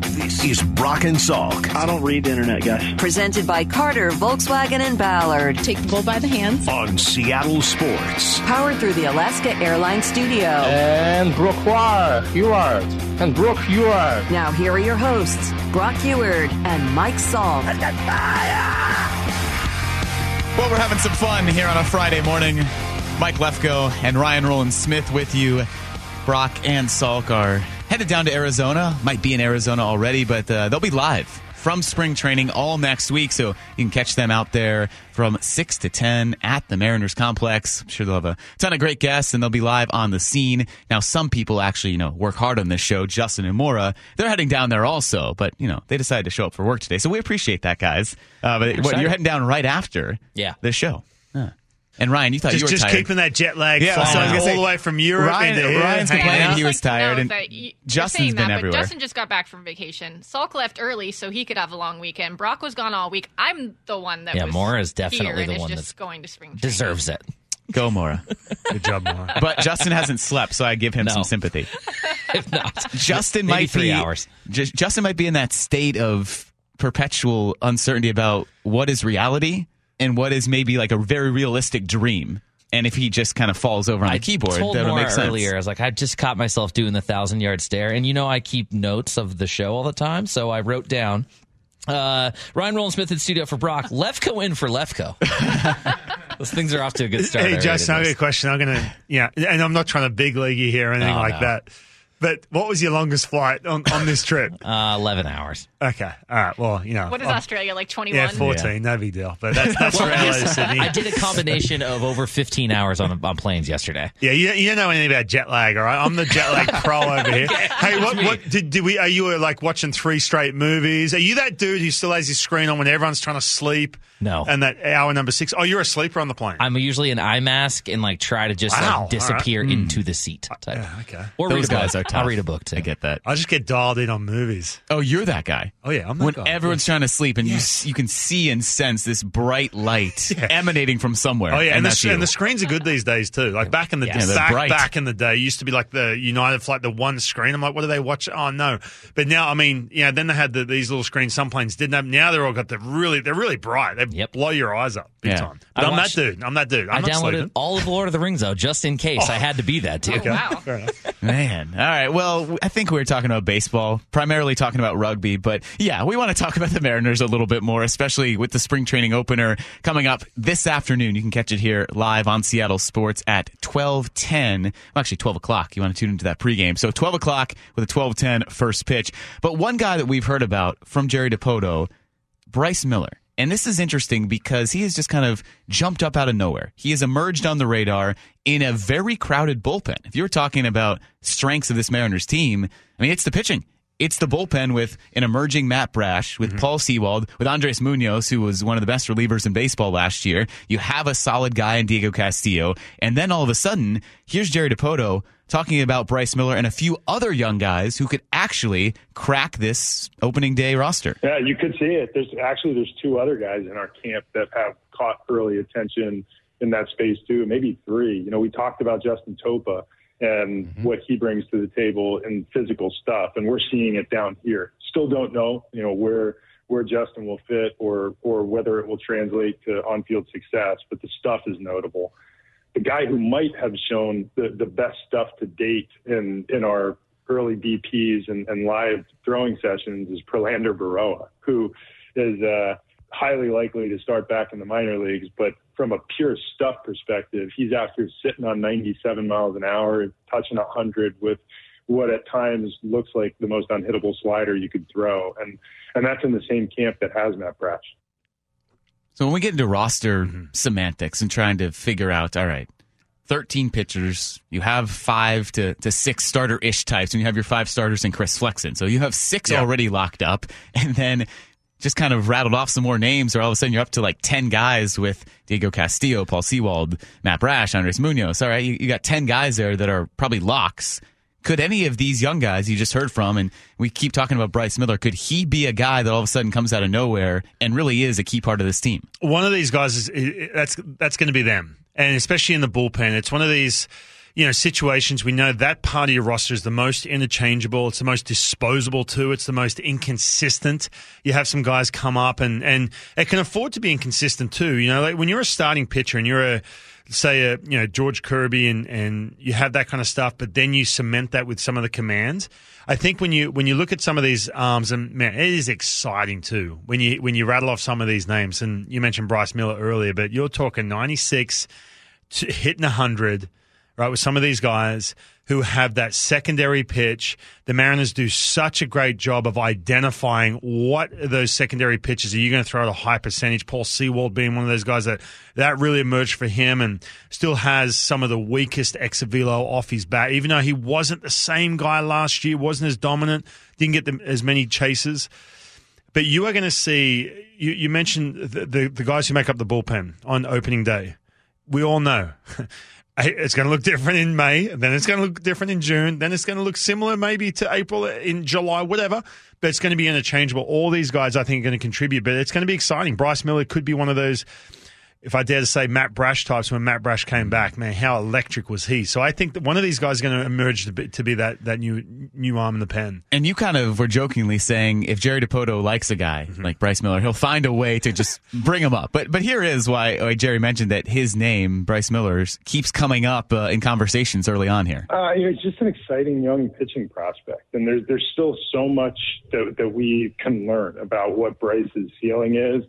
This this is Brock and Salk I don't read the internet, guys. Presented by Carter, Volkswagen, and Ballard. Take the bull by the hands. on Seattle Sports. Powered through the Alaska Airlines Studio. And Brock Huard. And Brock Huard. Now, here are your hosts, Brock Huard and Mike Salk. Well, we're having some fun here on a Friday morning. Mike Lefko and Ryan Rowland Smith with you. Brock and Salk are headed down to Arizona. Might be in Arizona already, but uh, they'll be live from spring training all next week. So you can catch them out there from 6 to 10 at the Mariners complex. I'm sure they'll have a ton of great guests and they'll be live on the scene. Now, some people actually, you know, work hard on this show. Justin and Mora, they're heading down there also, but, you know, they decided to show up for work today. So we appreciate that, guys. Uh, but what, you're heading down right after Yeah. the show. Huh. And Ryan, you thought Just, you were just tired. keeping that jet lag Yeah, flying so I was gonna all say, the way from Europe Ryan- into. Ryan's hanging complaining out. he was tired, and that you, Justin's you're been that, everywhere. But Justin just got back from vacation. Salk left early so he could have a long weekend. Brock was gone all week. I'm the one that Yeah, was Mora is here definitely and the one just that going to spring training. Deserves it. Go, Mora. Good job, Mara. But Justin hasn't slept, so I give him No. some sympathy. If not, Justin maybe might three be hours. Ju- Justin might be in that state of perpetual uncertainty about what is reality and what is maybe like a very realistic dream. And if he just kind of falls over on the keyboard, told that'll Maura make sense. earlier. I was like, I just caught myself doing the thousand yard stare, and you know I keep notes of the show all the time, so I wrote down. Uh, Ryan Rowland Smith in studio for Brock. Lefko in for Lefko. Those things are off to a good start. Hey, already, Justin, I've got this. a question. I'm going to, yeah, and I'm not trying to big league you here or anything Oh, like no. that. But what was your longest flight on, on this trip? Uh, Eleven hours. Okay. All right. Well, you know. What is I'm- Australia, like 21? Yeah, 14. No big deal. But that's, that's Well, from LA to Sydney. I did a combination of over 15 hours on on planes yesterday. Yeah, you, you don't know anything about jet lag, all right? I'm the jet lag pro over here. Hey, what, what did, did we? Are you uh, like watching three straight movies? Are you that dude who still has his screen on when everyone's trying to sleep? No. And that hour number six. Oh, you're a sleeper on the plane. I'm usually an eye mask and like try to just Wow, like disappear into the seat. Type. yeah, okay. Or Those read a book. guys are tough. I'll read a book too. I get that. I just get dialed in on movies. Oh, you're that guy. Oh yeah, I'm that when guy. everyone's trying to sleep and you you can see and sense this bright light emanating from somewhere. Oh yeah, and, that's the, you. and the screens are good these days too. Like back in the Yeah, they're back bright. back in the day, it used to be like the United flight, the one screen. I'm like, what do they watch? Oh no! But now, I mean, yeah. Then they had the, these little screens. Some planes didn't have. Now they're all got the really. They're really bright. They Yep. blow your eyes up big Yeah. time. But I I'm watched- that dude. I'm that dude. I'm I not downloaded sleeping. all of Lord of the Rings though, just in case. I oh. had to be that too. Okay, wow. fair enough. Man. All right. Well, I think we were talking about baseball, primarily talking about rugby, but yeah, we want to talk about the Mariners a little bit more, especially with the spring training opener coming up this afternoon. You can catch it here live on Seattle Sports at 1210. Well, actually 12 o'clock. You want to tune into that pregame. So 12 o'clock with a 1210 first pitch. But one guy that we've heard about from Jerry Dipoto, Bryce Miller. And this is interesting because he has just kind of jumped up out of nowhere. He has emerged on the radar in a very crowded bullpen. If you're talking about strengths of this Mariners team, I mean, it's the pitching. It's the bullpen with an emerging Matt Brash, with mm-hmm. Paul Sewald, with Andres Munoz, who was one of the best relievers in baseball last year. You have a solid guy in Diego Castillo. And then all of a sudden, here's Jerry Dipoto talking about Bryce Miller and a few other young guys who could actually crack this opening day roster. Yeah, you could see it. There's actually there's two other guys in our camp that have caught early attention in that space too. Maybe three. You know, we talked about Justin Topa and what he brings to the table in physical stuff, and we're seeing it down here. Still don't know, you know, where where Justin will fit or or whether it will translate to on-field success, but the stuff is notable. The guy who might have shown the, the best stuff to date in in our early DPs and, and live throwing sessions is Prelander Berroa, who is uh, highly likely to start back in the minor leagues. But from a pure stuff perspective, he's after sitting on 97 miles an hour, touching 100 with what at times looks like the most unhittable slider you could throw, and and that's in the same camp that has Matt Brash. So when we get into roster semantics and trying to figure out, all right, 13 pitchers, you have five to, to six starter ish types, and you have your five starters in Chris Flexen. So you have six Yeah. already locked up, and then just kind of rattled off some more names, or all of a sudden you're up to like 10 guys with Diego Castillo, Paul Sewald, Matt Brash, Andres Munoz. All right, you, you got 10 guys there that are probably locks. Could any of these young guys you just heard from, and we keep talking about Bryce Miller, could he be a guy that all of a sudden comes out of nowhere and really is a key part of this team? one of these guys is that's that's going to be them, and especially in the bullpen, it's one of these. You know, situations, we know that part of your roster is the most interchangeable. It's the most disposable too. It's the most inconsistent. You have some guys come up and, and it can afford to be inconsistent too. You know, like when you're a starting pitcher and you're a, say a, you know, George Kirby and, and you have that kind of stuff, but then you cement that with some of the commands. I think when you, when you look at some of these arms and man, it is exciting too when you, when you rattle off some of these names and you mentioned Bryce Miller earlier, but you're talking 96 to hitting 100 right, with some of these guys who have that secondary pitch. The Mariners do such a great job of identifying what those secondary pitches are you going to throw at a high percentage. Paul Sewald being one of those guys that that really emerged for him and still has some of the weakest ex velo off his bat, even though he wasn't the same guy last year, wasn't as dominant, didn't get the, as many chases. But you are going to see, you, you mentioned the, the, the guys who make up the bullpen on opening day. We all know it's going to look different in May, then it's going to look different in June, then it's going to look similar maybe to April, in July, whatever. But it's going to be interchangeable. All these guys, I think, are going to contribute, but it's going to be exciting. Bryce Miller could be one of those if I dare to say, Matt Brash types when Matt Brash came back. Man, how electric was he? So I think that one of these guys is going to emerge to be, to be that, that new new arm in the pen. And you kind of were jokingly saying if Jerry Dipoto likes a guy mm-hmm. like Bryce Miller, he'll find a way to just bring him up. But but here is why, why Jerry mentioned that his name, Bryce Miller's, keeps coming up uh, in conversations early on here. Uh, you know, it's just an exciting young pitching prospect, and there's there's still so much that, that we can learn about what Bryce's ceiling is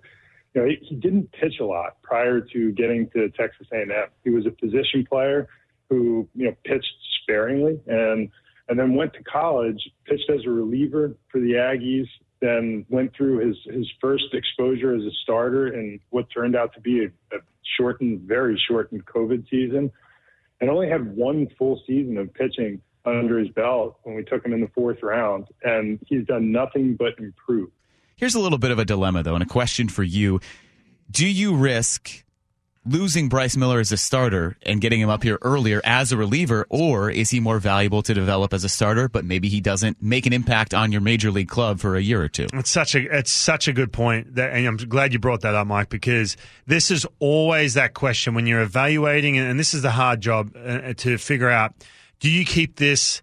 you know, he, he didn't pitch a lot prior to getting to Texas A&M. He was a position player who, you know, pitched sparingly and and then went to college, pitched as a reliever for the Aggies, then went through his his first exposure as a starter in what turned out to be a, a shortened, very shortened COVID season, and only had one full season of pitching under his belt when we took him in the fourth round, and he's done nothing but improve. Here's a little bit of a dilemma, though, and a question for you. Do you risk losing Bryce Miller as a starter and getting him up here earlier as a reliever, or is he more valuable to develop as a starter, but maybe he doesn't make an impact on your major league club for a year or two? It's such a it's such a good point, that, and I'm glad you brought that up, Mike, because this is always that question when you're evaluating, and this is the hard job uh, to figure out: do you keep this?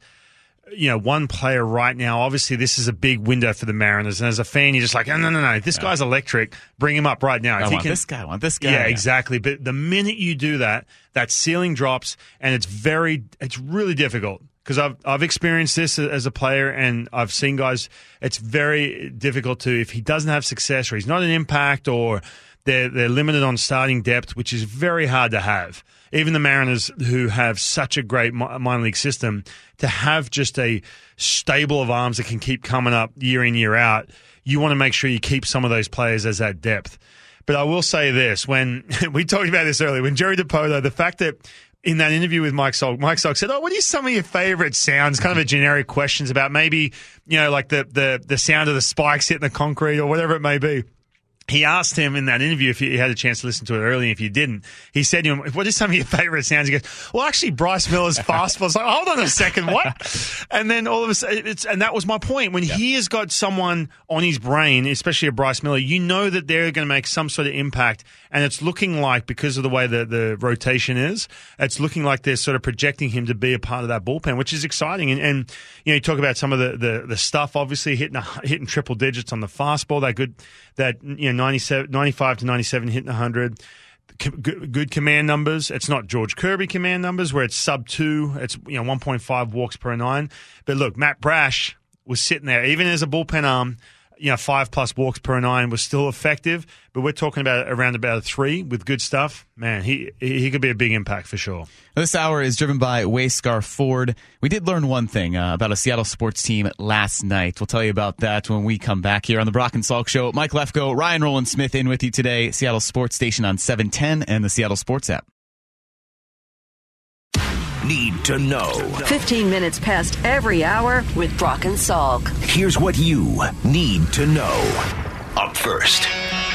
You know, one player right now. Obviously, this is a big window for the Mariners, and as a fan, you're just like, oh, no, no, no, this yeah. guy's electric. Bring him up right now. I if want can, this guy. I want this guy. Yeah, yeah, exactly. But the minute you do that, that ceiling drops, and it's very, it's really difficult because I've I've experienced this as a player, and I've seen guys. It's very difficult to if he doesn't have success, or he's not an impact, or they're they're limited on starting depth, which is very hard to have even the Mariners, who have such a great minor league system, to have just a stable of arms that can keep coming up year in, year out, you want to make sure you keep some of those players as that depth. But I will say this when we talked about this earlier, when Jerry Dipoto, the fact that in that interview with Mike Salk, Mike Salk said, "Oh, what are some of your favorite sounds?" Kind of a generic questions about maybe you know like the the the sound of the spikes hitting the concrete or whatever it may be he asked him in that interview if you had a chance to listen to it earlier. If you didn't, he said to him, "What are some of your favorite sounds?" He goes, "Well, actually, Bryce Miller's fastball." It's like, hold on a second, what? and then all of a sudden, it's and that was my point. When yeah. he has got someone on his brain, especially a Bryce Miller, you know that they're going to make some sort of impact, and it's looking like because of the way the the rotation is, it's looking like they're sort of projecting him to be a part of that bullpen, which is exciting. And, and you know, you talk about some of the the, the stuff, obviously hitting a, hitting triple digits on the fastball, that good that you know 97, 95 to 97 hitting 100. Good command numbers. It's not George Kirby command numbers where it's sub two. It's you know 1.5 walks per nine. But look, Matt Brash was sitting there even as a bullpen arm you know, five plus walks per nine was still effective, but we're talking about around about a three with good stuff. Man, he he could be a big impact for sure. This hour is driven by Wayscar Ford. We did learn one thing uh, about a Seattle sports team last night. We'll tell you about that when we come back here on the Brock and Salk Show. Mike Lefko, Ryan Rowland Smith in with you today. Seattle Sports Station on 710 and the Seattle Sports app need to know. 15 minutes past every hour with Brock and Salk. Here's what you need to know. Up first.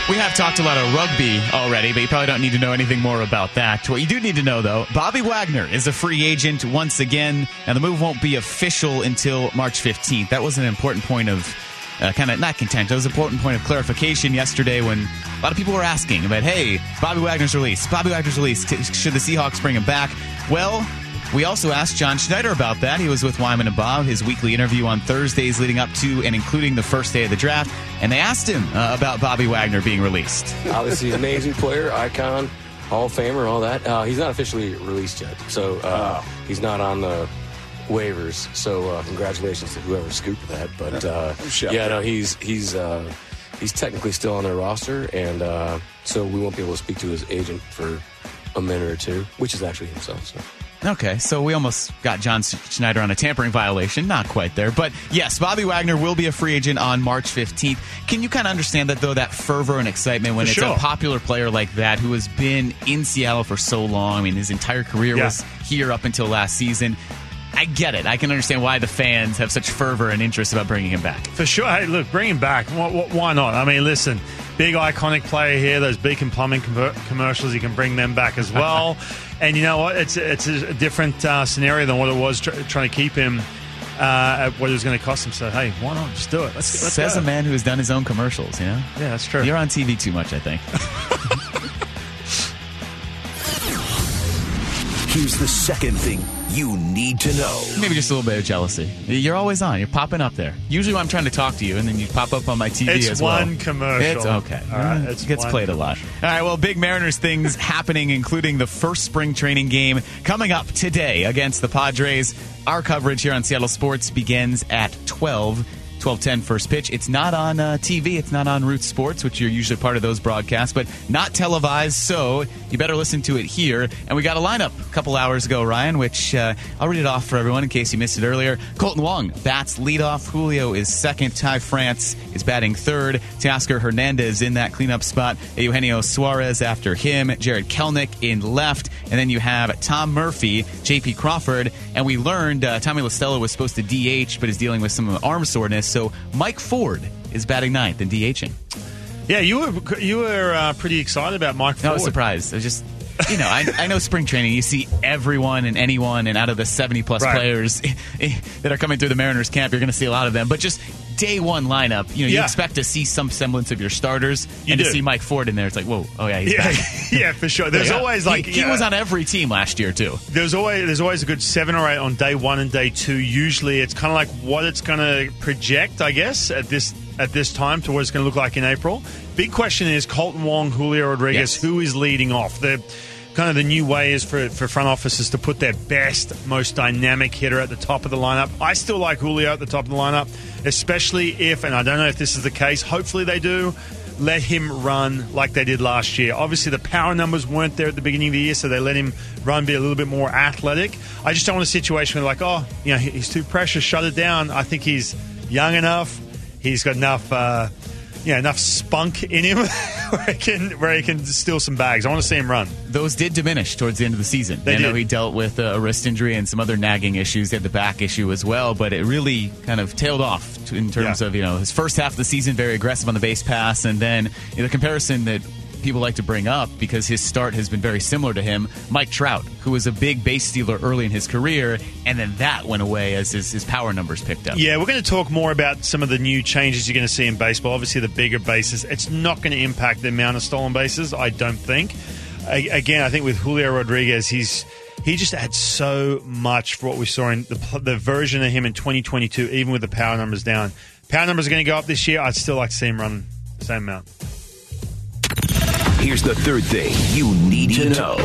We have talked a lot of rugby already, but you probably don't need to know anything more about that. What you do need to know, though, Bobby Wagner is a free agent once again, and the move won't be official until March 15th. That was an important point of uh, kind of not content. It was an important point of clarification yesterday when a lot of people were asking about, hey, Bobby Wagner's released. Bobby Wagner's released. Should the Seahawks bring him back? Well, We also asked John Schneider about that. He was with Wyman and Bob, his weekly interview on Thursdays leading up to and including the first day of the draft. And they asked him uh, about Bobby Wagner being released. Obviously, an amazing player, icon, Hall of Famer, all that. Uh, he's not officially released yet, so uh, he's not on the waivers. So uh, congratulations to whoever scooped that. But uh, yeah, no, he's he's uh, he's technically still on their roster, and uh, so we won't be able to speak to his agent for a minute or two, which is actually himself. So. Okay, so we almost got John Schneider on a tampering violation. Not quite there. But yes, Bobby Wagner will be a free agent on March 15th. Can you kind of understand that, though, that fervor and excitement when it's a popular player like that who has been in Seattle for so long? I mean, his entire career Yeah. was here up until last season. I get it. I can understand why the fans have such fervor and interest about bringing him back. For sure. Hey, look, bring him back. Why not? I mean, listen, big iconic player here. Those Beacon Plumbing conver- commercials, you can bring them back as well. and you know what? It's it's a different uh, scenario than what it was tr- trying to keep him uh, at what it was going to cost him. So hey, why not? Just do it. Let's, let's Says go. a man who has done his own commercials, you know? Yeah, that's true. You're on TV too much, I think. Here's the second thing you need to know. Maybe just a little bit of jealousy. You're always on. You're popping up there. Usually when I'm trying to talk to you, and then you pop up on my TV It's as well. one commercial. It's okay. All right, it's it gets one played a lot. All right, well, big Mariners things happening, including the first spring training game coming up today against the Padres. Our coverage here on Seattle Sports begins at 12. 12:10 first pitch. It's not on uh, TV. It's not on Root Sports, which you're usually part of those broadcasts, but not televised. So you better listen to it here. And we got a lineup a couple hours ago, Ryan, which uh, I'll read it off for everyone in case you missed it earlier. Kolten Wong bats leadoff. Julio is second. Ty France is batting third. Teoscar Hernandez in that cleanup spot. Eugenio Suarez after him. Jarred Kelenic in left, and then you have Tom Murphy, J.P. Crawford, and we learned uh, Tommy LaStella was supposed to DH, but is dealing with some arm soreness. So Mike Ford is batting ninth and DHing. Yeah, you were you were uh, pretty excited about Mike. I was Ford. surprised. I was just, you know, I, I know spring training. You see everyone and anyone, and out of the seventy plus Right. players that are coming through the Mariners camp, you're going to see a lot of them. But just day one lineup, you know, you expect to see some semblance of your starters, You and to see Mike Ford in there, it's like, whoa, oh yeah, he's Yeah, back. yeah, for sure. There's Yeah. always like he, he was on every team last year too. There's always there's always a good seven or eight on day one and day two. Usually, it's kind of like what it's going to project, I guess, at this at this time to what it's going to look like in April. Big question is Kolten Wong, Julio Rodriguez, Yes. who is leading off? The kind of the new way is for for front offices to put their best, most dynamic hitter at the top of the lineup. I still like Julio at the top of the lineup, especially if, and I don't know if this is the case. Hopefully, they do let him run like they did last year. Obviously, the power numbers weren't there at the beginning of the year, so they let him run, be a little bit more athletic. I just don't want a situation where, like, oh, you know, he's too precious, shut it down. I think he's young enough. He's got enough, uh, you know, enough spunk in him where he can where he can steal some bags. I want to see him run. Those did diminish towards the end of the season. They I know did. he dealt with uh, a wrist injury and some other nagging issues. He had the back issue as well, but it really kind of tailed off in terms Yeah. of you know his first half of the season very aggressive on the base pass, and then you know, the comparison that people like to bring up because his start has been very similar to him. Mike Trout, who was a big base stealer early in his career, and then that went away as his, his power numbers picked up. Yeah, we're going to talk more about some of the new changes you're going to see in baseball. Obviously, the bigger bases. It's not going to impact the amount of stolen bases, I don't think. A- Again, I think with Julio Rodriguez, he's he just adds so much for what we saw in the, the version of him in 2022, even with the power numbers down. Power numbers are going to go up this year. I'd still like to see him run the same amount. Here's the third thing you need to know.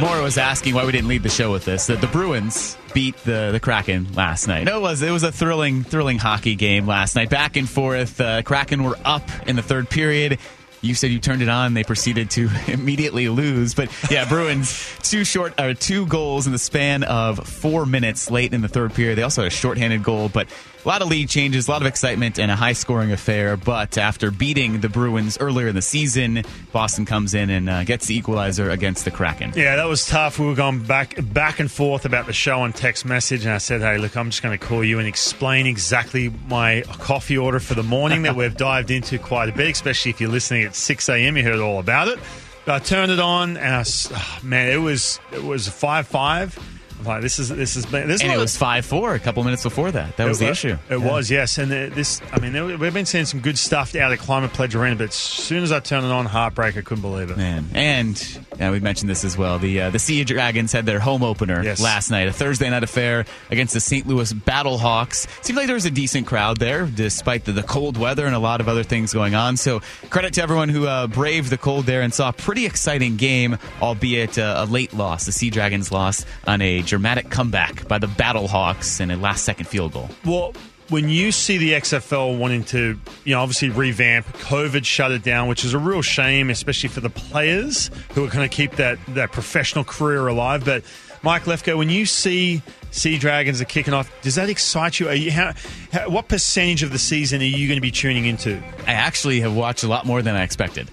Mora was asking why we didn't lead the show with this. That the Bruins beat the the Kraken last night. No, it was it was a thrilling thrilling hockey game last night. Back and forth. Uh, Kraken were up in the third period. You said you turned it on. They proceeded to immediately lose. But yeah, Bruins two short or two goals in the span of four minutes late in the third period. They also had a shorthanded goal, but a lot of lead changes, a lot of excitement, and a high scoring affair. But after beating the Bruins earlier in the season, Boston comes in and uh, gets the equalizer against the Kraken. Yeah, that was tough. We were going back back and forth about the show on text message, and I said, "Hey, look, I'm just going to call you and explain exactly my coffee order for the morning that we've dived into quite a bit, especially if you're listening at 6 a.m. You heard all about it." But I turned it on, and I, oh, man, it was it was five five. Like, this is this is this is And it was 5 4 a couple minutes before that. That was the issue. It Yeah. was, yes. And uh, this, I mean, there- we've been seeing some good stuff out of Climate Pledge Arena, but as soon as I turned it on, heartbreak, I couldn't believe it. Man. And Yeah, we mentioned this as well. The uh, the Sea Dragons had their home opener Yes. last night, a Thursday night affair against the St. Louis Battlehawks. Seemed like there was a decent crowd there, despite the, the cold weather and a lot of other things going on. So credit to everyone who uh, braved the cold there and saw a pretty exciting game, albeit uh, a late loss. The Sea Dragons lost on a dramatic comeback by the Battlehawks and a last second field goal. Well, when you see the XFL wanting to, you know, obviously revamp, COVID shut it down, which is a real shame, especially for the players who are going to keep that, that professional career alive. But Mike Lefko, when you see Sea Dragons are kicking off, does that excite you? You how, how, what percentage of the season are you going to be tuning into? I actually have watched a lot more than I expected.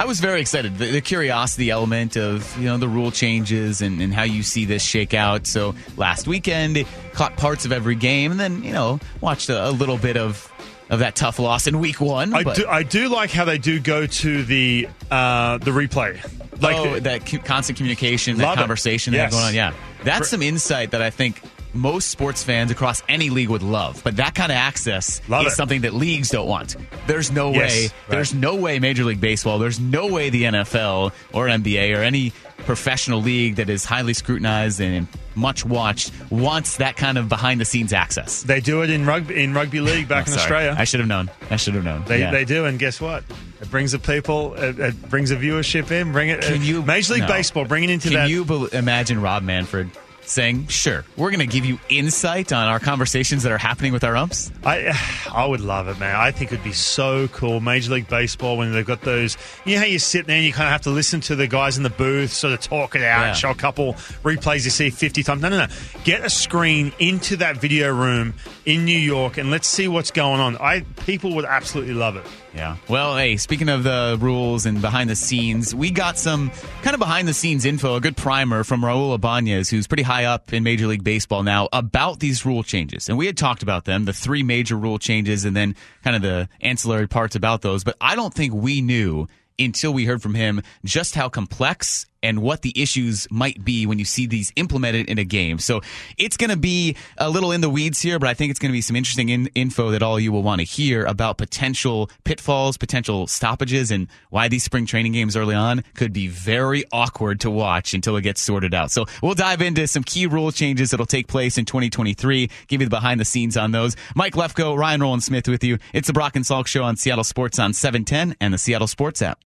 I was very excited. The, the curiosity element of you know the rule changes and, and how you see this shake out. So last weekend, caught parts of every game, and then you know watched a, a little bit of of that tough loss in week one. I but- do, I do like how they do go to the uh, the replay. Like oh, the- that constant communication, that conversation Yes. going on. Yeah, that's some insight that I think most sports fans across any league would love. But that kind of access Love is it. something that leagues don't want. There's no Yes, way. right. There's no way Major League Baseball. There's no way the NFL or NBA or any professional league that is highly scrutinized and much watched wants that kind of behind the scenes access. they do it in rugby in rugby league back Oh, in. Australia. I should have known. I should have known. They, Yeah. they do, and guess what? It brings the people. It, it brings the viewership in. Bring it. Can you Major League no. Baseball? Bring it into Can that. Can you bel imagine Rob Manfred saying, "Sure, we're going to give you insight on our conversations that are happening with our umps"? I I would love it, man. I think it'd be so cool. Major League Baseball when they've got those. You know how you sit there and you kind of have to listen to the guys in the booth sort of talk it out, Yeah. show a couple replays you see fifty times. No, no, no. Get a screen into that video room in New York and let's see what's going on. I people would absolutely love it. Yeah. Well, hey, speaking of the rules and behind the scenes, we got some kind of behind the scenes info, a good primer from Raul Ibanez, who's pretty high up in Major League Baseball now, about these rule changes. And we had talked about them, the three major rule changes, and then kind of the ancillary parts about those. But I don't think we knew until we heard from him just how complex and what the issues might be when you see these implemented in a game. So it's going to be a little in the weeds here, but I think it's going to be some interesting in- info that all you will want to hear about potential pitfalls, potential stoppages, and why these spring training games early on could be very awkward to watch until it gets sorted out. So we'll dive into some key rule changes that'll take place in 2023, give you the behind the scenes on those. Mike Lefko, Ryan Rowland Smith with you. It's the Brock and Salk Show on Seattle Sports on 710 and the Seattle Sports app.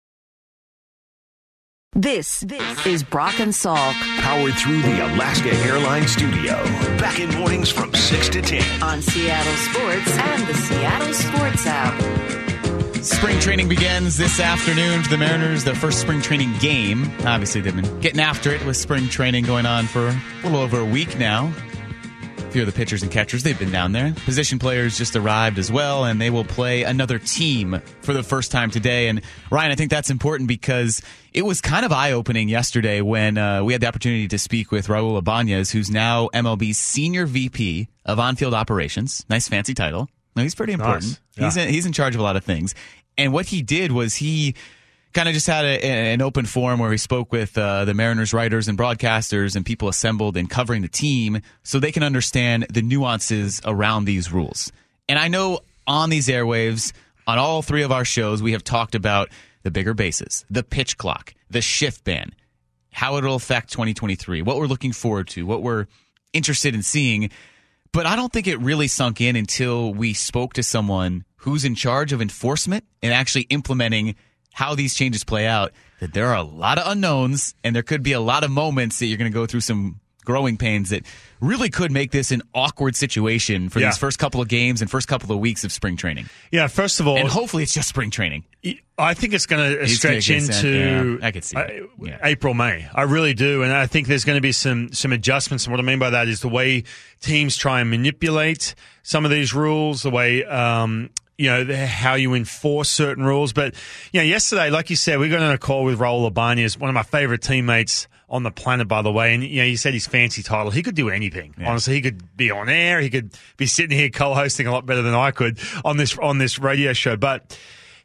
This, this is Brock and Salk Powered through the Alaska Airlines studio. Back in mornings from 6 to 10. on Seattle Sports and the Seattle Sports app. Spring training begins this afternoon for the Mariners, their first spring training game. Obviously, they've been getting after it with spring training going on for a little over a week now. A few of the pitchers and catchers, they've been down there. Position players just arrived as well, and they will play another team for the first time today. And Ryan, I think that's important because it was kind of eye opening yesterday when uh, we had the opportunity to speak with Raul Ibanez, who's now MLB's senior VP of on field operations. Nice fancy title. No, he's pretty important. Nice. He's in, he's in charge of a lot of things. And what he did was he kind of just had a, an open forum where he spoke with uh, the Mariners writers and broadcasters and people assembled and covering the team so they can understand the nuances around these rules. And I know on these airwaves, on all three of our shows, we have talked about the bigger bases, the pitch clock, the shift ban, how it'll affect 2023, what we're looking forward to, what we're interested in seeing. But I don't think it really sunk in until we spoke to someone who's in charge of enforcement and actually implementing how these changes play out. That there are a lot of unknowns and there could be a lot of moments that you're going to go through some growing pains that really could make this an awkward situation for Yeah. these first couple of games and first couple of weeks of spring training. Yeah, first of all, And hopefully it's just spring training. I think it's going to stretch gonna get sent- into yeah, I could see. Yeah. April, May. I really do, and I think there's going to be some some adjustments. And what I mean by that is the way teams try and manipulate some of these rules, the way. Um, you know the, how you enforce certain rules, but you know, yesterday, like you said, we got on a call with Raul Ibanez, one of my favorite teammates on the planet, by the way. And you know, you said his fancy title. He could do anything. Honestly, he could be on air. He could be sitting here co-hosting a lot better than I could on this on this radio show. But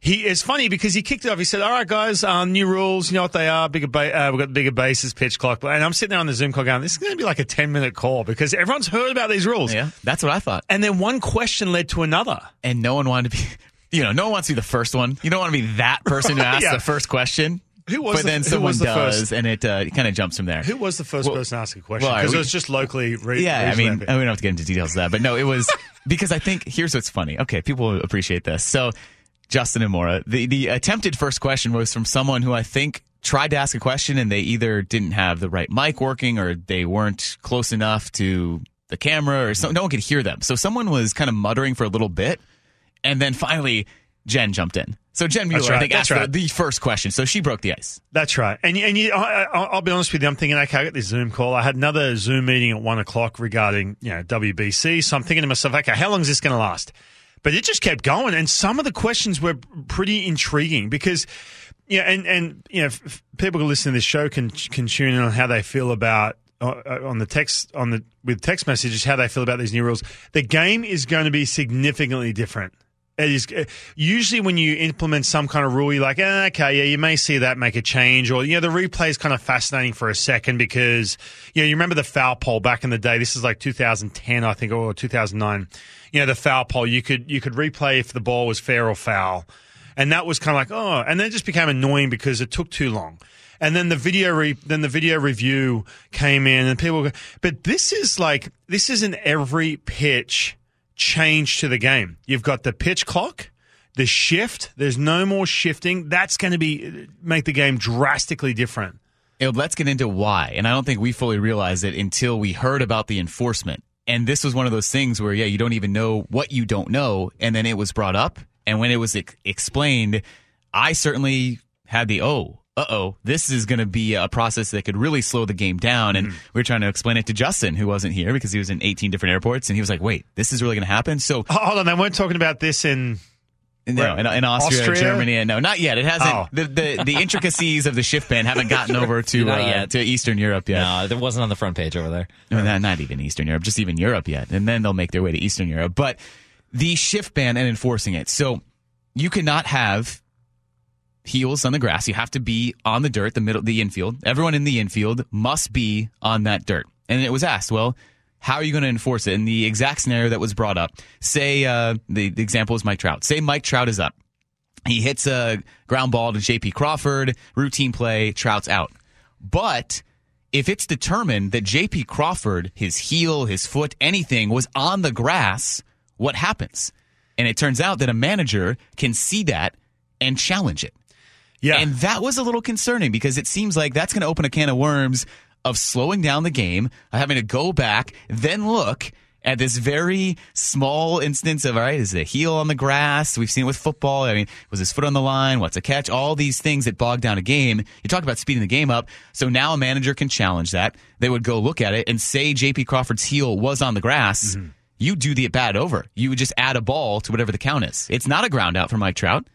he it's funny because he kicked it off. He said, "All right, guys, um, new rules. You know what they are? Bigger, ba- uh, we've got bigger bases, pitch clock." And I'm sitting there on the Zoom call going, "This is going to be like a 10 minute call because everyone's heard about these rules." Yeah, that's what I thought. And then one question led to another. And no one wanted to be, you know, no one wants to be the first one. You don't want to be that person who asks Yeah. the first question. Who was but the- then someone the does, first- and it uh, kind of jumps from there. Who was the first Well- person to ask a question? Because we- it was just locally. Re- yeah, I mean, we don't have to get into details of that, but no, it was because I think here's what's funny. Okay, people appreciate this. So, Justin and Mora, the the attempted first question was from someone who I think tried to ask a question and they either didn't have the right mic working or they weren't close enough to the camera or so no one could hear them. So someone was kind of muttering for a little bit, and then finally Jen jumped in. So Jen Mueller, That's I right, think, that's asked the- right. the first question. So she broke the ice. That's right. And and you, I, I- I'll be honest with you. I'm thinking, okay, I got this Zoom call. I had another Zoom meeting at one o'clock regarding you know WBC. So I'm thinking to myself, okay, how long is this going to last? But it just kept going, and some of the questions were pretty intriguing because. Yeah, and and you know, people who listen to this show can can tune in on how they feel about uh, uh, on the text on the with text messages how they feel about these new rules. The game is going to be significantly different. It is uh, usually when you implement some kind of rule, you're like, eh, okay, yeah, you may see that make a change, or you know, the replay is kind of fascinating for a second because you know you remember the foul pole back in the day. This is like 2010, I think, or 2009. You know, the foul pole. You could you could replay if the ball was fair or foul, and that was kind of like, oh, and then it just became annoying because it took too long. And then the video, re- then the video review came in, and people. Go, but this is like this is an every pitch change to the game. You've got the pitch clock, the shift. There's no more shifting. That's going to be make the game drastically different. Know, let's get into why. And I don't think we fully realized it until we heard about the enforcement. And this was one of those things where, yeah, you don't even know what you don't know. And then it was brought up. And when it was ex- explained, I certainly had the, oh, uh oh, this is going to be a process that could really slow the game down. And we were trying to explain it to Justin, who wasn't here because he was in 18 different airports. And he was like, wait, this is really going to happen? So, Hold on, they weren't talking about this in. no, in, in Austria, Austria? Germany, and no, not yet. It hasn't. Oh. The, the the intricacies of the shift ban haven't gotten over to Not uh, yet. to Eastern Europe yet. No, there wasn't on the front page over there. No, not, not even Eastern Europe, just even Europe yet. And then they'll make their way to Eastern Europe. But the shift ban and enforcing it. So you cannot have heels on the grass. You have to be on the dirt, the middle, the infield. Everyone in the infield must be on that dirt. And it was asked, well, how are you going to enforce it? In the exact scenario that was brought up, say uh, the, the example is Mike Trout. Say Mike Trout is up. He hits a ground ball to JP Crawford, routine play, Trout's out. But if it's determined that JP Crawford, his heel, his foot, anything was on the grass, what happens? And it turns out that a manager can see that and challenge it. Yeah, And that was a little concerning because it seems like that's going to open a can of worms of slowing down the game, of having to go back, then look at this very small instance of, all right, is it a heel on the grass? We've seen it with football. I mean, was his foot on the line? What's a catch? All these things that bog down a game. You talk about speeding the game up. So now a manager can challenge that. They would go look at it and say JP Crawford's heel was on the grass. Mm-hmm. You do the at bat over. You would just add a ball to whatever the count is. It's not a ground out for Mike Trout.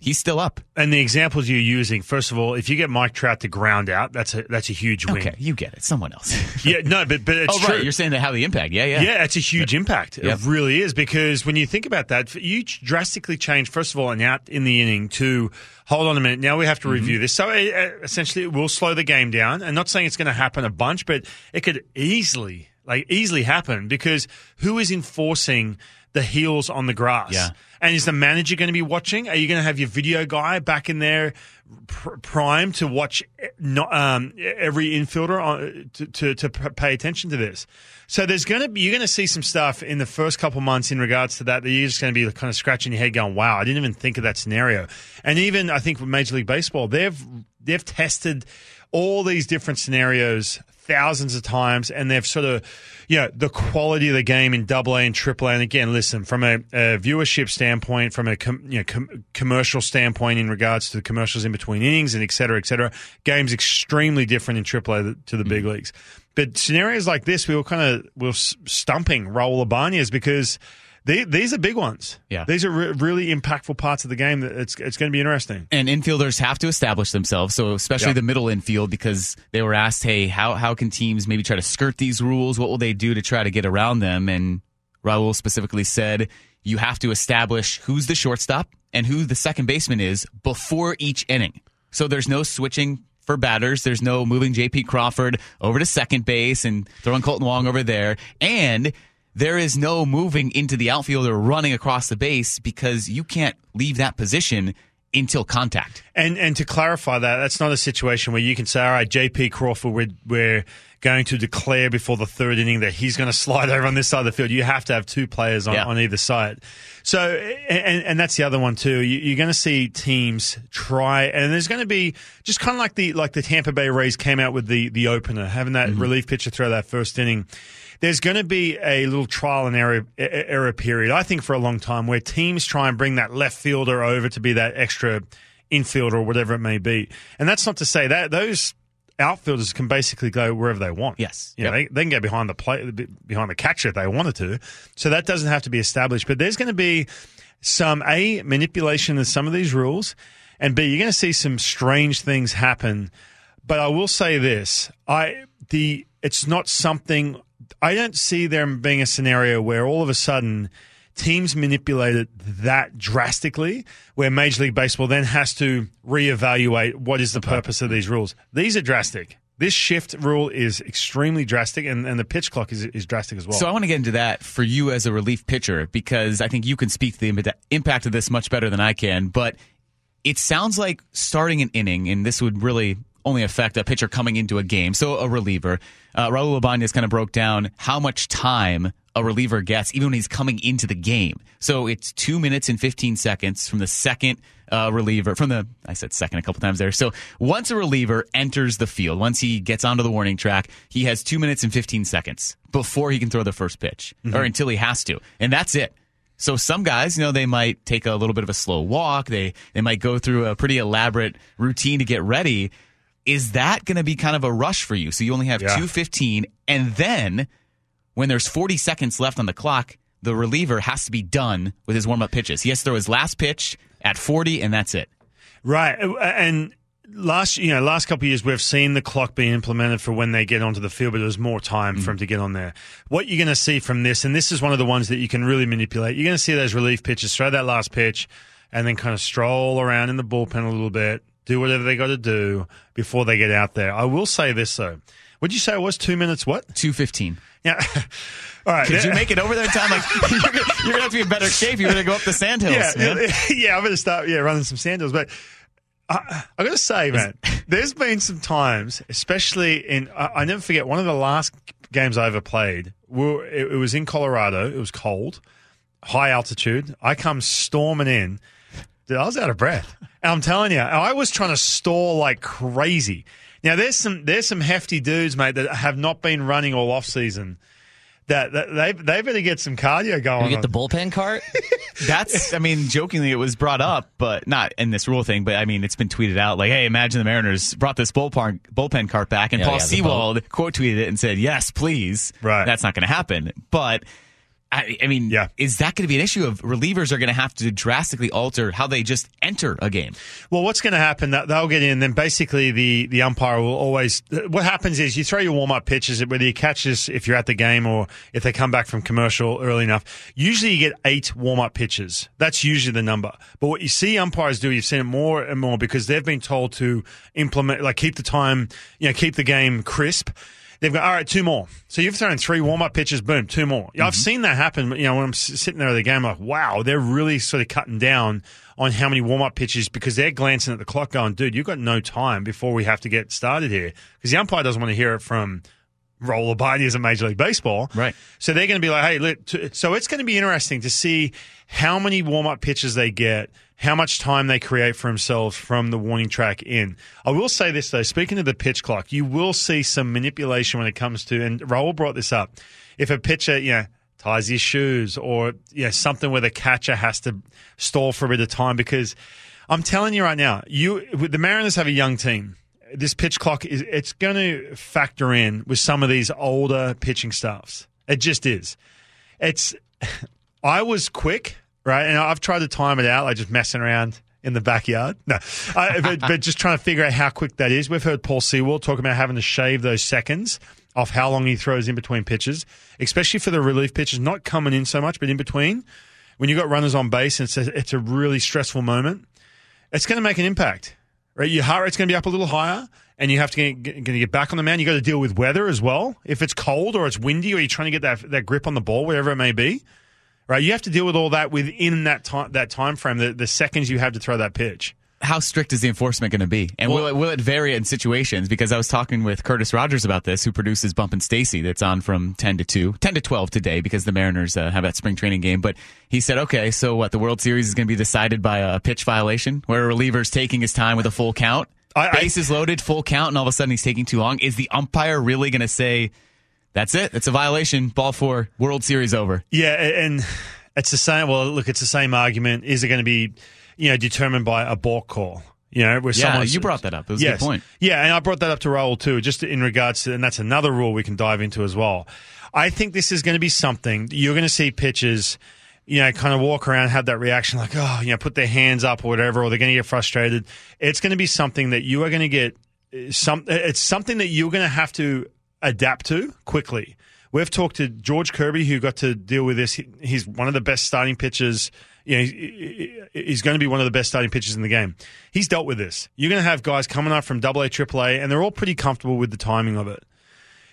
He's still up. and the examples you're using. First of all, if you get Mike Trout to ground out, that's a that's a huge win. Okay, you get it. Someone else. Yeah, no, but but it's oh, true. right. You're saying they have the impact. Yeah, yeah. Yeah, it's a huge impact. Yep. It really is because when you think about that, you drastically change, first of all, an out in the inning to hold on a minute. Now we have to Mm-hmm. review this. So uh, essentially, it will slow the game down. And not saying it's going to happen a bunch, but it could easily, like, easily happen because who is enforcing the heels on the grass? Yeah. And is the manager going to be watching? Are you going to have your video guy back in there pr- prime to watch not, um, every infielder on, to, to, to pay attention to this? So there's going to be, you're going to see some stuff in the first couple months in regards to that that you're just going to be kind of scratching your head going, wow, I didn't even think of that scenario. And even I think with Major League Baseball, they've, they've tested all these different scenarios thousands of times and they've sort of you know the quality of the game in double A and triple A and again listen from a, a viewership standpoint from a com, you know, com, commercial standpoint in regards to the commercials in between innings and et cetera et cetera game's extremely different in triple A to the big mm-hmm. leagues. But scenarios like this we were kind of we were stumping Raul Ibanez because they, these are big ones Yeah. these are re- really impactful parts of the game that it's, it's going to be interesting And infielders have to establish themselves. So especially Yeah. the middle infield, because they were asked, "Hey, how how can teams maybe try to skirt these rules? What will they do to try to get around them?" And Raul specifically said, "You have to establish who's the shortstop and who the second baseman is before each inning. So there's no switching." For batters, there's no moving J.P. Crawford over to second base and throwing Kolten Wong over there. And there is no moving into the outfield or running across the base because you can't leave that position until contact. And and to clarify that, that's not a situation where you can say, all right, JP Crawford, we're, we're going to declare before the third inning that he's going to slide over on this side of the field. You have to have two players on, Yeah. on either side. So, and, and that's the other one too. You, you're going to see teams try, and there's going to be just kind of like the like the Tampa Bay Rays came out with the the opener, having that mm-hmm. relief pitcher throw that first inning. There's going to be a little trial and error, error period, I think, for a long time, where teams try and bring that left fielder over to be that extra infielder or whatever it may be. And that's not to say that those outfielders can basically go wherever they want. Yes. You know, Yep. they, they can go behind the play, behind the catcher if they wanted to. So that doesn't have to be established. But there's going to be some a manipulation of some of these rules, and b you're going to see some strange things happen. But I will say this: I the it's not something I don't see there being a scenario where all of a sudden teams manipulate it that drastically, where Major League Baseball then has to reevaluate what is the purpose of these rules. These are drastic. This shift rule is extremely drastic, and, and the pitch clock is, is drastic as well. So I want to get into that for you as a relief pitcher because I think you can speak to the impact of this much better than I can. But it sounds like starting an inning, and this would really only affect a pitcher coming into a game. So a reliever, uh, Raul Ibanez kind of broke down how much time a reliever gets even when he's coming into the game. So it's two minutes and 15 seconds from the second uh, reliever, from the, I said second a couple times there. So once a reliever enters the field, once he gets onto the warning track, he has two minutes and 15 seconds before he can throw the first pitch or until he has to. And that's it. So some guys, you know, they might take a little bit of a slow walk. They they might go through a pretty elaborate routine to get ready. Is that going to be kind of a rush for you? So you only have Yeah. 215 and then when there's 40 seconds left on the clock, the reliever has to be done with his warm-up pitches. He has to throw his last pitch at 40 and that's it. Right, uh, and last you know last couple of years we've seen the clock being implemented for when they get onto the field, but there's more time for them to get on there. What you're going to see from this, and this is one of the ones that you can really manipulate. You're going to see those relief pitches, throw that last pitch, and then kind of stroll around in the bullpen a little bit, do whatever they got to do before they get out there. I will say this though. Would you say it was two minutes? What? 215. Yeah. All right. Could you make it over there in time? Like you're gonna, you're gonna have to be in better shape. You're gonna go up the sandhills, yeah, man. yeah, yeah, I'm to start, yeah, running some sandals. But I, I got to say, man, there's been some times, especially in, I, I never forget, one of the last games I ever played, we were, it, it was in Colorado. It was cold, high altitude. I come storming in. Dude, I was out of breath. And I'm telling you, I was trying to stall like crazy. Now, there's some there's some hefty dudes, mate, that have not been running all off season. That, that they they better get some cardio going. You get on. the bullpen cart. That's, I mean, jokingly, it was brought up, but not in this rule thing. But I mean, it's been tweeted out like, "Hey, imagine the Mariners brought this bullpen bullpen cart back," and Yeah, Paul yeah, the Sewald quote tweeted it and said, "Yes, please." Right. That's not going to happen. But I, I mean, Yeah. is that going to be an issue? Of relievers are going to have to drastically alter how they just enter a game. Well, what's going to happen? that They'll get in, then basically the, the umpire will always. What happens is you throw your warm up pitches, whether you catch this if you're at the game or if they come back from commercial early enough. Usually you get eight warm up pitches. That's usually the number. But what you see umpires do, you've seen it more and more because they've been told to implement, like keep the time, you know, keep the game crisp. They've got all right, two more. So you've thrown three warm up pitches, boom, two more. Yeah, I've mm-hmm. seen that happen. You know, when I'm sitting there at the game, I'm like, wow, they're really sort of cutting down on how many warm up pitches because they're glancing at the clock, going, dude, you've got no time before we have to get started here because the umpire doesn't want to hear it from roller bodies in Major League Baseball. Right. So they're going to be like, hey, look, so it's going to be interesting to see how many warm up pitches they get, how much time they create for themselves from the warning track in. I will say this though, speaking of the pitch clock, you will see some manipulation when it comes to, and Raul brought this up. If a pitcher, you know, ties his shoes or you know, something where the catcher has to stall for a bit of time because I'm telling you right now, you the Mariners have a young team. This pitch clock is it's going to factor in with some of these older pitching staffs. It just is. It's I was quick, right? And I've tried to time it out, like just messing around in the backyard. No, I, but, but just trying to figure out how quick that is. We've heard Paul Sewald talk about having to shave those seconds off how long he throws in between pitches, especially for the relief pitches, not coming in so much, but in between. When you've got runners on base and it's a, it's a really stressful moment, it's going to make an impact, right? Your heart rate's going to be up a little higher, and you have to get, get, get back on the mound. You got to deal with weather as well. If it's cold or it's windy, or you're trying to get that that grip on the ball, whatever it may be, right? You have to deal with all that within that time that time frame, the, the seconds you have to throw that pitch. how strict is the enforcement going to be, and will it will it vary in situations? Because I was talking with Curtis Rogers about this, who produces Bump and Stacy, that's on from ten to two, 10 to twelve today, because the Mariners uh, have that spring training game. But he said, okay, so what? The World Series is going to be decided by a pitch violation, where a reliever's taking his time with a full count, I- I- bases loaded, full count, and all of a sudden he's taking too long. Is the umpire really going to say? That's it. It's a violation. Ball four. World Series over. Yeah, and it's the same. Well, look, it's the same argument. Is it going to be, you know, determined by a balk call? You know, where Yeah, you brought that up. It was a good point. Yeah, and I brought that up to Raul too, just in regards to, and that's another rule we can dive into as well. I think this is going to be something you're going to see pitchers, you know, kind of walk around, have that reaction like, oh, you know, put their hands up or whatever, or they're going to get frustrated. It's going to be something that you are going to get uh, some. It's something that you're going to have to adapt to quickly. We've talked to George Kirby, who got to deal with this. He's one of the best starting pitchers. You know, he- he- he's going to be one of the best starting pitchers in the game. He's dealt with this. You're going to have guys coming up from Double AA, AAA, and they're all pretty comfortable with the timing of it.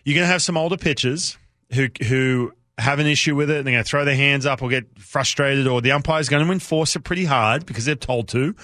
You're going to have some older pitchers who who have an issue with it. And they're going to throw their hands up or get frustrated, or the umpire's going to enforce it pretty hard because they're told to.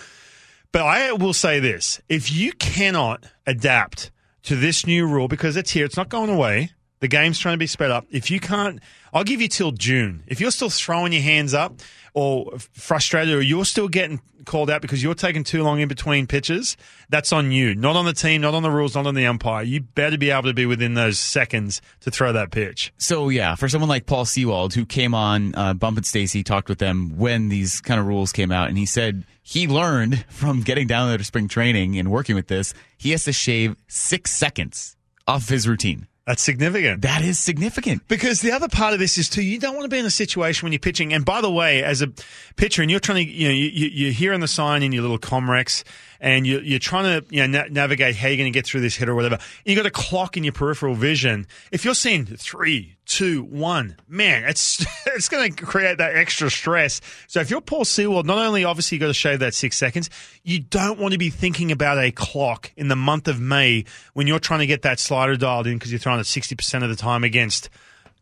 But I will say this: if you cannot adapt to this new rule because it's here, it's not going away. The game's trying to be sped up. If you can't, I'll give you till June. If you're still throwing your hands up or frustrated, or you're still getting called out because you're taking too long in between pitches, that's on you. Not on the team, not on the rules, not on the umpire. You better be able to be within those seconds to throw that pitch. So yeah, for someone like Paul Sewald, who came on uh, Bump and Stacy, talked with them when these kind of rules came out, and he said he learned from getting down there to spring training and working with this, he has to shave six seconds off his routine. That's significant. That is significant. Because the other part of this is too, you don't want to be in a situation when you're pitching. And by the way, as a pitcher, and you're trying to, you know, you, you're hearing the sign in your little Comrex, and you, you're trying to, you know, na- navigate how you're going to get through this hit or whatever. you've got a clock in your peripheral vision. If you're seeing three, two, one, man, it's it's going to create that extra stress. So if you're Paul Sewald, not only obviously you've got to shave that six seconds, you don't want to be thinking about a clock in the month of May when you're trying to get that slider dialed in because you're throwing it 60% of the time against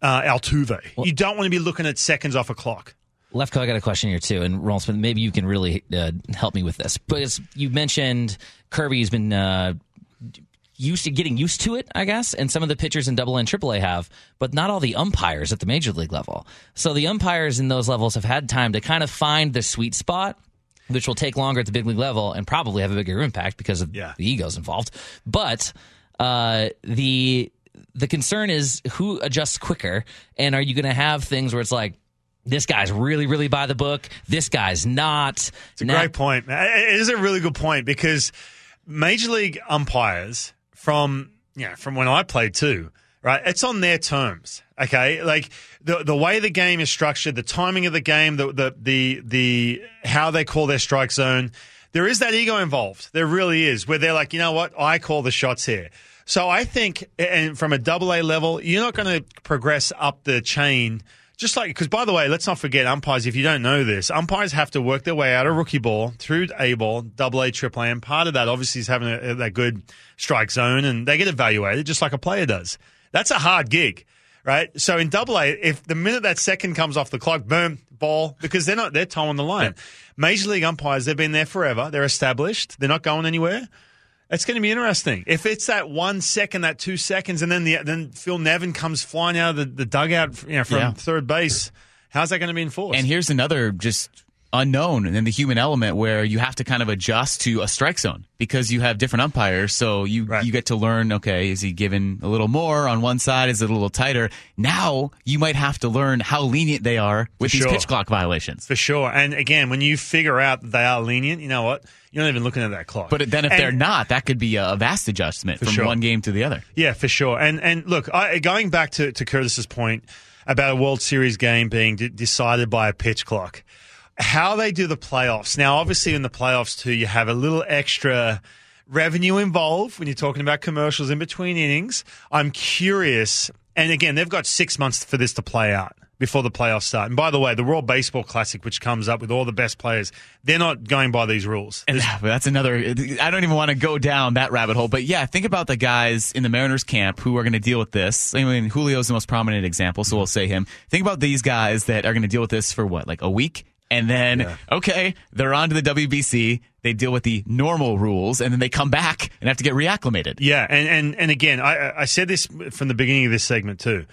uh, Altuve. you don't want to be looking at seconds off a clock. Lefko, I got a question here too, and Rowland Smith, maybe you can really uh, help me with this. Because you mentioned Kirby's been uh, used to getting used to it, I guess, and some of the pitchers in Double A and Triple A have, but not all the umpires at the major league level. So the umpires in those levels have had time to kind of find the sweet spot. Which will take longer at the big league level and probably have a bigger impact because of Yeah. the egos involved. But uh, the the concern is who adjusts quicker, and are you going to have things where it's like this guy's really, really by the book, this guy's not. It's a great point. It is a really good point because major league umpires from you know, from when I played too, right? It's on their terms. Okay, like the the way the game is structured, the timing of the game, the the the the how they call their strike zone. There is that ego involved. There really is, where they're like, you know what, I call the shots here. So I think, and from a double A level, you're not going to progress up the chain. Just like, because by the way, let's not forget umpires. If you don't know this, umpires have to work their way out of rookie ball through A ball, double A, triple A, and part of that obviously is having a, that good strike zone, and they get evaluated just like a player does. That's a hard gig, right? So in double A, if the minute that second comes off the clock, boom, ball, because they're not, they're towing the line. Major league umpires, they've been there forever. They're established. They're not going anywhere. It's going to be interesting. If it's that one second, that two seconds, and then the then Phil Nevin comes flying out of the, the dugout you know, from Yeah. third base, how's that going to be enforced? And here's another just unknown and then the human element where you have to kind of adjust to a strike zone because you have different umpires so you Right. you get to learn okay is he given a little more on one side is it a little tighter now you might have to learn how lenient they are with For these sure. pitch clock violations for sure. And again, when you figure out that they are lenient, you know what? You're not even looking at that clock. but then if And- they're not that could be a vast adjustment from sure. one game to the other Yeah, for sure. And and look, I, going back to, to Curtis's point about a World Series game being d- decided by a pitch clock, how they do the playoffs. Now, obviously, in the playoffs too, you have a little extra revenue involved when you're talking about commercials in between innings. I'm curious, and again, they've got six months for this to play out. Before the playoffs start. And by the way, the World Baseball Classic, which comes up with all the best players, they're not going by these rules. And that's another. I don't even want to go down that rabbit hole. But yeah, think about the guys in the Mariners camp who are going to deal with this. I mean, Julio's the most prominent example, so we'll say him. Think about these guys that are going to deal with this for what, like a week, And then, okay, they're on to the WBC. They deal with the normal rules, and then they come back and have to get reacclimated. Yeah, and and and again, I I said this from the beginning of this segment too.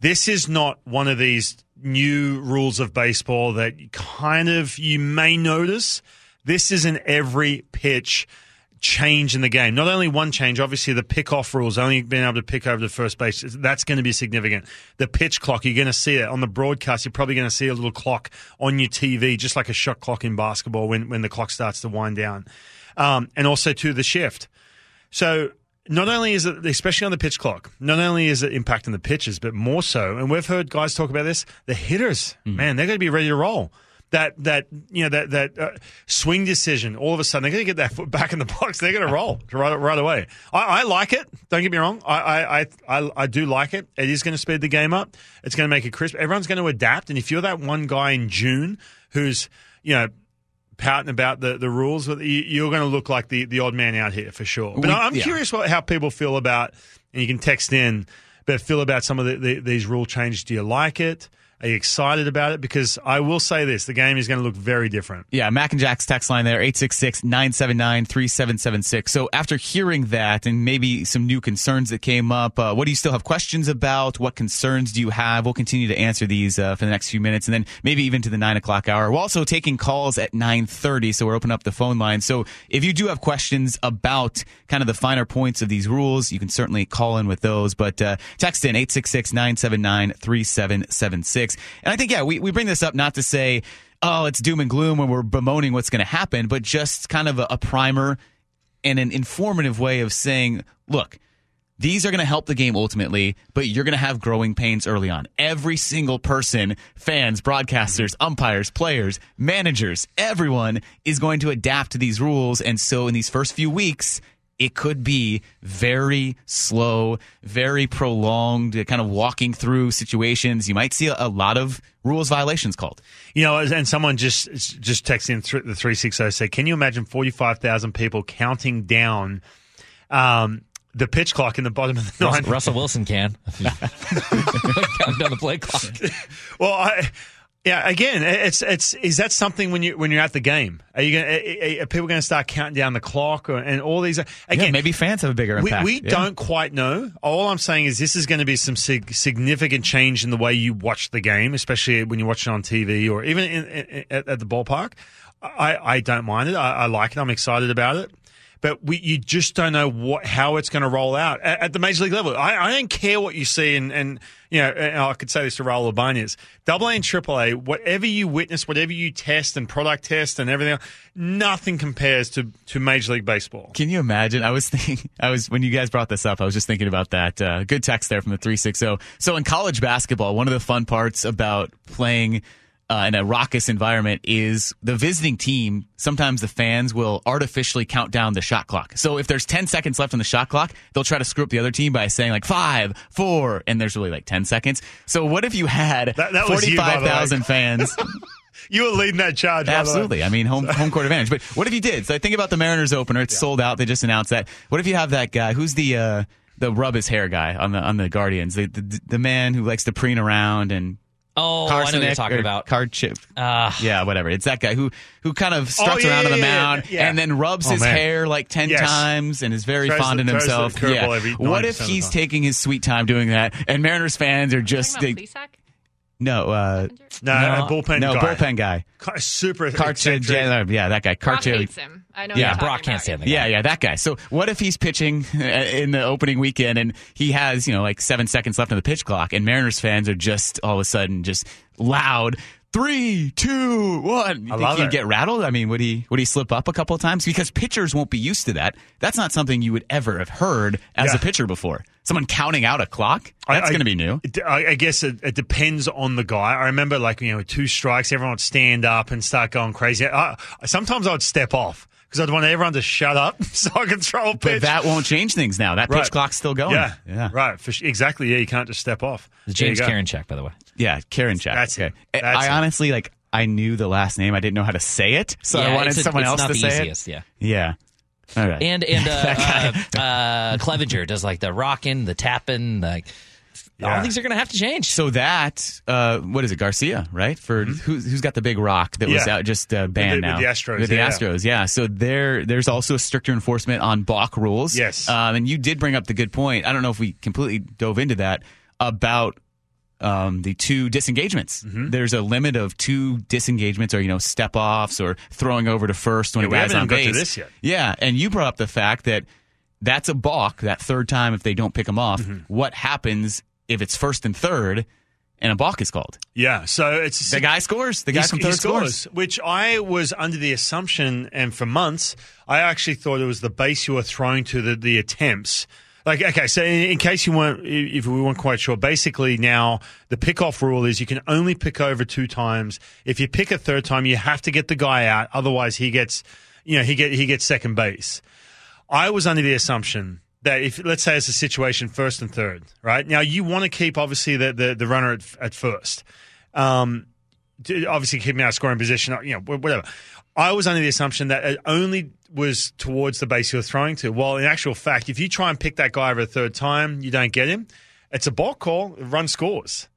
This is not one of these new rules of baseball that kind of you may notice. This is an every pitch change in the game. Not only one change, obviously the pick off rules, only being able to pick over the first base, that's going to be significant. The pitch clock, you're going to see it on the broadcast. You're probably going to see a little clock on your TV, just like a shot clock in basketball when, when the clock starts to wind down. Um, and also to the shift. So not only is it, especially on the pitch clock, not only is it impacting the pitches, but more so, and we've heard guys talk about this, the hitters, man, they're going to be ready to roll. That that you know that that uh, swing decision, all of a sudden they're going to get that foot back in the box. They're going to roll right right away. I, I like it. Don't get me wrong. I, I I I do like it. It is going to speed the game up. It's going to make it crisp. Everyone's going to adapt. And if you're that one guy in June who's you know pouting about the, the rules, you- you're going to look like the, the odd man out here for sure. But We- I'm yeah. curious what, how people feel about, and you can text in, but feel about some of the, the, these rule changes. Do you like it? Are you excited about it? Because I will say this the game is going to look very different. Yeah, Mac and Jack's text line there, 866-979-3776. So after hearing that and maybe some new concerns that came up, uh, what do you still have questions about? What concerns do you have? We'll continue to answer these uh, for the next few minutes and then maybe even to the 9 o'clock hour. We're also taking calls at 9.30, so we're opening up the phone line. So if you do have questions about kind of the finer points of these rules, you can certainly call in with those. But uh, text in 866-979-3776. And I think, yeah, we, we bring this up not to say, oh, it's doom and gloom when we're bemoaning what's going to happen, but just kind of a, a primer and an informative way of saying, look, these are going to help the game ultimately, but you're going to have growing pains early on. Every single person, fans, broadcasters, umpires, players, managers, everyone is going to adapt to these rules. And so in these first few weeks, it could be very slow, very prolonged, kind of walking through situations. You might see a, a lot of rules violations called. You know, and someone just just texted in th- the 360 said, Can you imagine 45,000 people counting down um, the pitch clock in the bottom of the Russell, ninth? Russell Wilson can. Counting down the play clock. Well, I, yeah. Again, it's it's is that something when you when you're at the game? Are you going? Are, are people going to start counting down the clock or, and all these? Again, yeah, maybe fans have a bigger we, impact. we Yeah. don't quite know. All I'm saying is this is going to be some sig- significant change in the way you watch the game, especially when you watch it on TV or even in, in, at, at the ballpark. I, I don't mind it. I, I like it. I'm excited about it. But we, you just don't know what how it's going to roll out at, at the major league level. I, I don't care what you see, and, and you know, and I could say this to Raul Ibanez. Double A and Triple A, whatever you witness, whatever you test and product test and everything, else, nothing compares to, to Major League Baseball. Can you imagine? I was thinking, I was when you guys brought this up, I was just thinking about that. Uh, good text there from the three six zero. So in college basketball, one of the fun parts about playing uh, in a raucous environment is the visiting team. Sometimes the fans will artificially count down the shot clock. So if there's ten seconds left on the shot clock, they'll try to screw up the other team by saying like five, four, and there's really like ten seconds. So what if you had That- that was forty you, by the five way. thousand fans? You were leading that charge. by the way. Absolutely. I mean, home home court advantage. But what if you did? So think about the Mariners opener. It's sold out. They just announced that. What if you have that guy? Who's the uh, the rub his hair guy on the on the Guardians? The the, the man who likes to preen around and Oh, I know you're talking about. card chip. Ah. yeah, whatever. It's that guy who who kind of struts Oh, yeah, around on the yeah, yeah, mound yeah. and then rubs Oh, his man. hair like ten Yes. times and is very Tries fond the- in himself. Yeah. What if he's taking his sweet time doing that and Mariners fans are just Talking they, no uh, No, No, a bullpen no guy. bullpen guy. Car- Super Karch, eccentric. yeah, that guy. Brock Karch, hates him. I know. Yeah, you're Brock can't about. stand the guy. Yeah, yeah, that guy. So what if he's pitching uh, in the opening weekend and he has, you know, like seven seconds left on the pitch clock and Mariners fans are just all of a sudden just loud. Three, two, one. You I think love he'd it. get rattled? I mean, would he would he slip up a couple of times? Because pitchers won't be used to that. That's not something you would ever have heard as Yeah. a pitcher before. Someone counting out a clock? That's going to be new. I, I guess it, it depends on the guy. I remember, like you know, with two strikes, everyone would stand up and start going crazy. I, sometimes I would step off because I'd want everyone to shut up so I could throw a But that won't change things now. That pitch Right. clock's still going. yeah, Yeah. right. For, sh- exactly. Yeah, you can't just step off. It's James. Karinchak, by the way. Yeah, Karinchak. That's it. I- That's I it. honestly like I knew the last name. I didn't know how to say it, so I wanted a- someone else to the say easiest, it. yeah. Yeah. All right. And and uh, uh, uh, Clevinger does like the rocking, the tapping, like all Yeah. these are going to have to change. So that uh, what is it, Garcia, right? For who's who's got the big rock that was Mm-hmm. Out just uh, banned with now the Astros, With the yeah. Astros, yeah. So there, there's also a stricter enforcement on balk rules. Yes. um, and you did bring up the good point. I don't know if we completely dove into that about um, the two disengagements. Mm-hmm. There's a limit of two disengagements, or you know, step offs, or throwing over to first when Yeah, a guy's on even got to base. Yeah, and you brought up the fact that that's a balk that third time if they don't pick him off. Mm-hmm. What happens if it's first and third and a balk is called? Yeah, so it's The guy scores. The guy from third scores. scores, which I was under the assumption, and for months, I actually thought it was the base you were throwing to the, the attempts. Like, okay, so in, in case you weren't, if we weren't quite sure, basically now the pick-off rule is you can only pick over two times. If you pick a third time, you have to get the guy out, otherwise he gets, you know, he get he gets second base. I was under the assumption that if let's say it's a situation first and third, right? Now you want to keep obviously the the, the runner at, at first. Um, obviously keep me out of scoring position, you know, whatever. I was under the assumption that it only was towards the base you were throwing to. Well, in actual fact, if you try and pick that guy over a third time, you don't get him. It's a ball call. Run scores.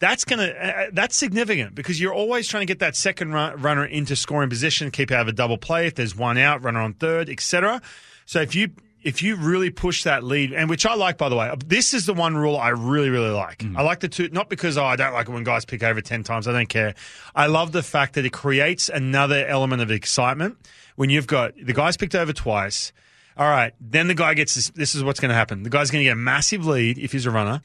That's gonna uh, that's significant because you're always trying to get that second run, runner into scoring position, keep out of a double play. If there's one out, runner on third, etc. So if you if you really push that lead, and which I like by the way, this is the one rule I really really like. I like the two, not because oh I don't like it when guys pick over ten times. I don't care. I love the fact that it creates another element of excitement when you've got the guys picked over twice. All right, then the guy gets this. This is what's going to happen. The guy's going to get a massive lead if he's a runner.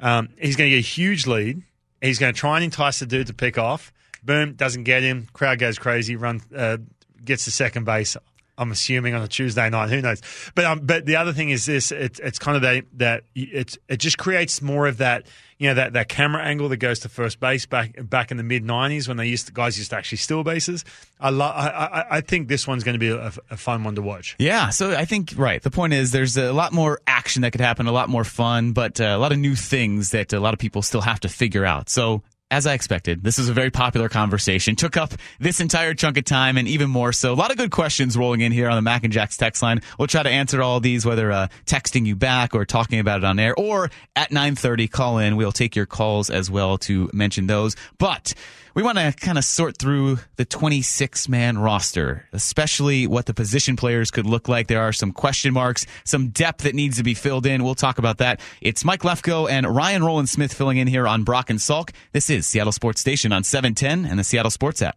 Um, he's going to get a huge lead. He's going to try and entice the dude to pick off. Boom, doesn't get him. Crowd goes crazy. Run uh, gets to second base. I'm assuming on a Tuesday night. Who knows? But um, but the other thing is this: it's it's kind of that that it's it just creates more of that you know that, that camera angle that goes to first base back back in the mid '90s when they used to, guys used to actually steal bases. I lo- I, I I think this one's going to be a, a fun one to watch. Yeah, so I think right. The point is, there's a lot more action that could happen, a lot more fun, but uh, a lot of new things that a lot of people still have to figure out. So. As I expected, this is a very popular conversation. Took up this entire chunk of time and even more so. A lot of good questions rolling in here on the Mac and Jacks text line. We'll try to answer all these, whether uh, texting you back or talking about it on air, or at 9:30 call in. We'll take your calls as well to mention those. But we want to kind of sort through the 26 man roster, especially what the position players could look like. There are some question marks, some depth that needs to be filled in. We'll talk about that. It's Mike Lefko and Ryan Rowland Smith filling in here on Brock and Salk. This is Seattle Sports Station on 710 and the Seattle Sports app.